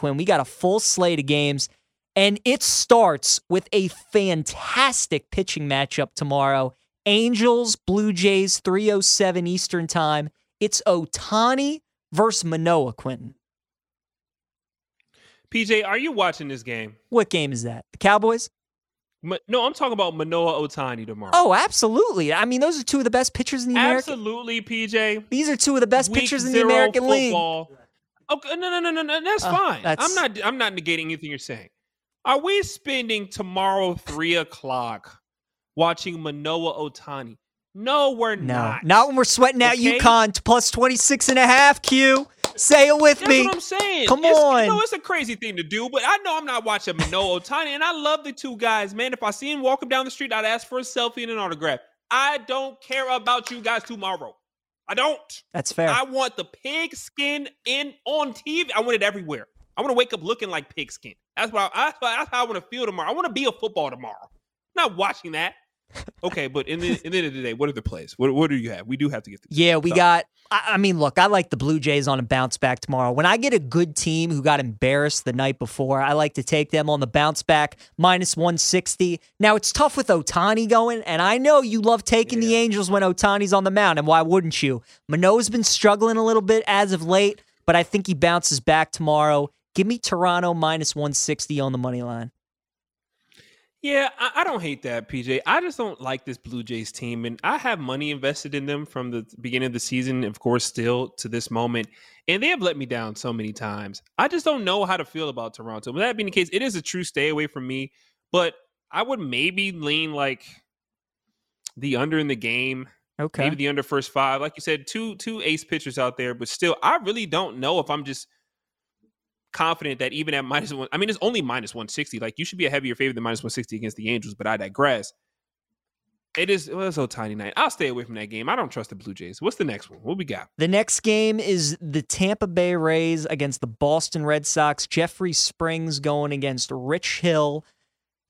Quinn. We got a full slate of games, and it starts with a fantastic pitching matchup tomorrow. Angels, Blue Jays, 307 Eastern Time. It's Ohtani versus Manoah, Quentin. PJ, are you watching this game? What game is that? The Cowboys? No, I'm talking about Manoah Ohtani tomorrow. Oh, absolutely. I mean, those are two of the best pitchers in the American. absolutely, PJ. These are two of the best Week pitchers in the American League. Okay, no, no, no, no, no. That's Uh, fine. that's- I'm not. I'm not negating anything you're saying. Are we spending tomorrow three o'clock watching Manoah Ohtani? No, we're No, not. not when we're sweating out Okay? UConn plus 26 and a half, Q. Say it with That's me. what I'm saying. Come It's- on. No, it's a crazy thing to do, but I know I'm not watching Manoah Ohtani, and I love the two guys, man. If I see him walking down the street, I'd ask for a selfie and an autograph. I don't care about you guys tomorrow. I don't. That's fair. I want the pig skin in on TV. I want it everywhere. I want to wake up looking like pigskin. That's what I, that's, what- that's how I want to feel tomorrow. I want to be a football tomorrow. I'm not watching that. Okay, but in the, in the end of the day, what are the plays? What, what do you have? We do have to get. Yeah, we got. I, I mean, look, I like the Blue Jays on a bounce back tomorrow. When I get a good team who got embarrassed the night before, I like to take them on the bounce back minus 160. Now, it's tough with Ohtani going, and I know you love taking the Angels when Ohtani's on the mound, and why wouldn't you? Manoah's been struggling a little bit as of late, but I think he bounces back tomorrow. Give me Toronto minus 160 on the money line. Yeah, I, I don't hate that, PJ. I just don't like this Blue Jays team, and I have money invested in them from the beginning of the season, of course, still to this moment, and they have let me down so many times. I just don't know how to feel about Toronto. With that being the case, it is a true stay away from me, but I would maybe lean like the under in the game, Okay. maybe the under first five. Like you said, two two ace pitchers out there, but still, I really don't know if I'm just confident that even at minus one, I mean, it's only minus 160. Like you should be a heavier favorite than minus 160 against the Angels, but I digress. It is well, it's so tiny night. I'll stay away from that game. I don't trust the Blue Jays. What's the next one? What we got? The next game is the Tampa Bay Rays against the Boston Red Sox. Jeffrey Springs going against Rich Hill.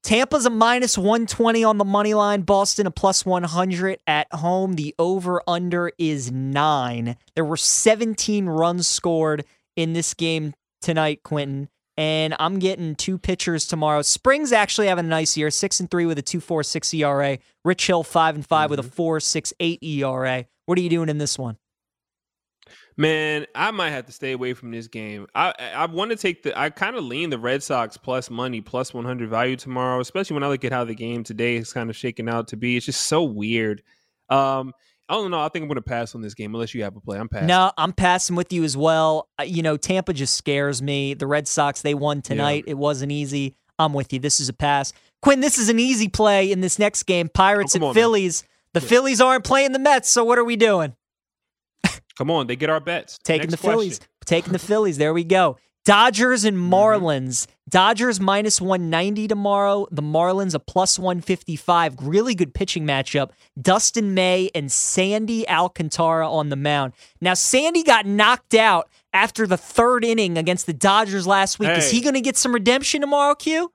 Tampa's a minus 120 on the money line, Boston a plus 100 at home. The over under is nine. There were 17 runs scored in this game tonight, Quentin. And I'm getting two pitchers tomorrow. Springs actually having a nice year, six and three with a two four six ERA. Rich Hill five and 5 with a four six eight ERA. What are you doing in this one? Man, I might have to stay away from this game. I I, want to take the. I kind of lean the Red Sox plus money, plus one hundred value tomorrow. Especially when I look at how the game today is kind of shaking out to be. It's just so weird. Um, I don't know. I think I'm going to pass on this game unless you have a play. I'm passing. No, I'm passing with you as well. Uh, You know, Tampa just scares me. The Red Sox, they won tonight. It wasn't easy. I'm with you. This is a pass. Quinn, this is an easy play in this next game. Pirates Oh, at on, man. Phillies. The Phillies aren't playing the Mets, so what are we doing? Come on, they get our bets. Taking Next the Phillies. Taking the Phillies. There we go. Dodgers and Mm-hmm. Dodgers minus 190 tomorrow. The Marlins a plus 155. Really good pitching matchup. Dustin May and Sandy Alcantara on the mound. Now, Sandy got knocked out after the third inning against the Dodgers last week. Is he going to get some redemption tomorrow, Q?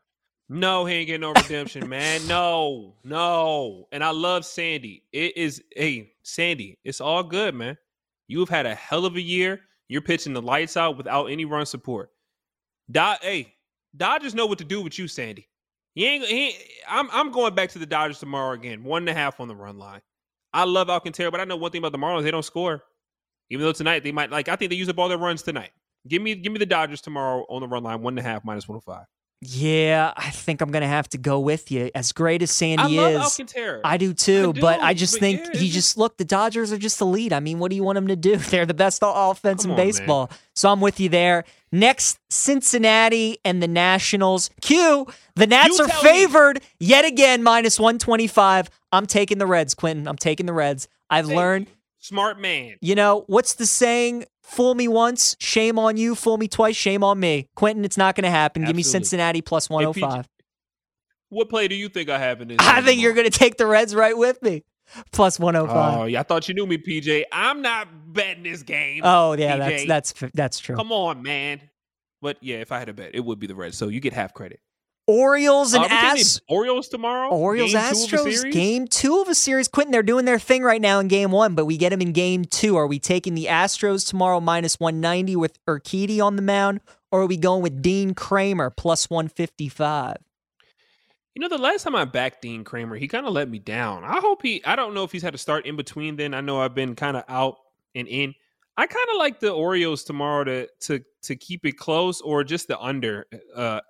No, he ain't getting no redemption, man. No, no. And I love Sandy. It is, hey, Sandy, it's all good, man. You have had a hell of a year. You're pitching the lights out without any run support. Do- hey, Dodgers know what to do with you, Sandy. He ain't, he I'm, I'm going back to the Dodgers tomorrow again. One and a half on the run line. I love Alcantara, but I know one thing about the Marlins: they don't score. Even though tonight they might like, I think they use up all their runs tonight. Give me, give me the Dodgers tomorrow on the run line, one and a half minus one hundred five. Yeah, I think I'm going to have to go with you. As great as I Sandy love is. Alcantara. I do too, I but I just but think yeah, he just, look. The Dodgers are just the lead. I mean, what do you want them to do? They're the best offense Come in on, man. baseball. So I'm with you there. Next, Cincinnati and the Nationals. Q. The Nats You are tell me. favored yet again, minus 125. I'm taking the Reds, Quentin. I'm taking the Reds. I've learned. Smart man. You know what's the saying? Fool me once, shame on you. Fool me twice, shame on me. Quentin, it's not going to happen. Give me Cincinnati plus Hey, 105. What play do you think I have in this? I think you're going to take the Reds right with me. Plus 105. Oh, yeah. I thought you knew me, PJ. I'm not betting this game. Oh yeah, that's that's that's true. Come on, man. But yeah, if I had a bet, it would be the Reds. So you get half credit. Orioles and Uh, we're taking Ast- the Orioles tomorrow. Orioles Game two of the Astros game two of a series. Quentin, they're doing their thing right now in game one, but we get them in game two. Are we taking the Astros tomorrow minus one ninety with Urquidy on the mound, or are we going with Dean Kremer plus 155? You know, the last time I backed Dean Kremer, he kind of let me down. I hope he, I don't know if he's had to start in between then. I know I've been kind of out and in. I kind of like the Orioles tomorrow to to to keep it close or just the under. Uh,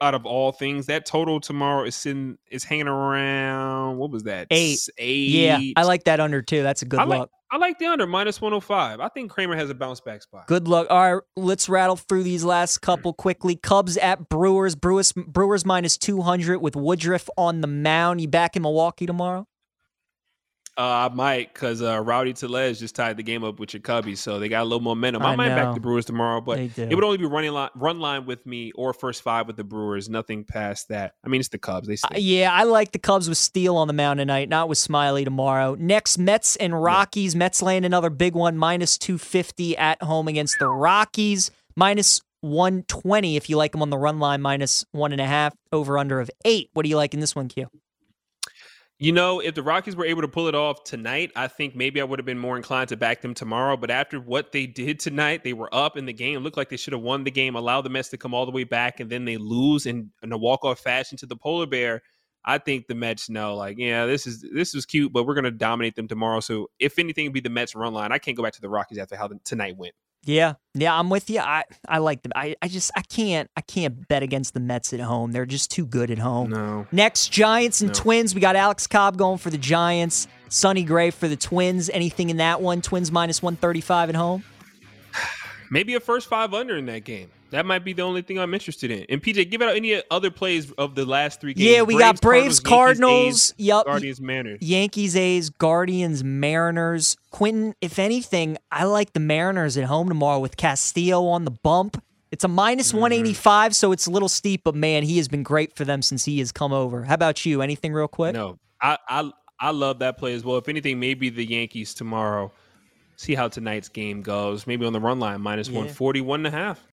out of all things, that total tomorrow is sitting is hanging around. What was that? Eight. Eight. Yeah, I like that under too. That's a good I like look. I like the under minus one hundred five. I think Kremer has a bounce back spot. Good luck. All right, let's rattle through these last hmm. couple quickly. Cubs at Brewers. Brewers Brewers minus 200 with Woodruff on the mound. You back in Milwaukee tomorrow? Uh, I might because uh, Rowdy Tellez just tied the game up with your Cubbies, so they got a little momentum. I I, might know. back the Brewers tomorrow, but it would only be running line, run line with me or first five with the Brewers. Nothing past that. I mean, it's the Cubs. They Uh, yeah, I like the Cubs with Steele on the mound tonight, not with Smyly tomorrow. Next, Mets and Rockies. Mets laying another big one, minus 250 at home against the Rockies, minus 120 if you like them on the run line, minus one and a half, over under of eight. What do you like in this one, Q? You know, if the Rockies were able to pull it off tonight, I think maybe I would have been more inclined to back them tomorrow. But after what they did tonight, they were up in the game. Looked like they should have won the game, allowed the Mets to come all the way back, and then they lose in, in a walk off fashion to the Polar Bear. I think the Mets know, like, yeah, this is this is cute, but we're gonna dominate them tomorrow. So if anything, be the Mets run line. I can't go back to the Rockies after how the, tonight went. Yeah, yeah, I'm with you. I I like them. I, I just I can't I can't bet against the Mets at home. They're just too good at home. No, Next, Giants and No. Twins. We got Alex Cobb going for the Giants. Sonny Gray for the Twins. Anything in that one? Twins minus 135 at home. maybe a first five under in that game. That might be the only thing I'm interested in. And PJ, give out any other plays of the last three games. Yeah, we got Braves, Cardinals. Yankees, A's, Yup. Guardians, Mariners. Yankees, A's, Guardians, Mariners. Quentin, if anything, I like the Mariners at home tomorrow with Castillo on the bump. It's a minus Mm-hmm. 185, so it's a little steep, but man, he has been great for them since he has come over. How about you? Anything real quick? No, I, I I love that play as well. If anything, maybe the Yankees tomorrow. See how tonight's game goes. Maybe on the run line, minus Yeah. 141 and a half.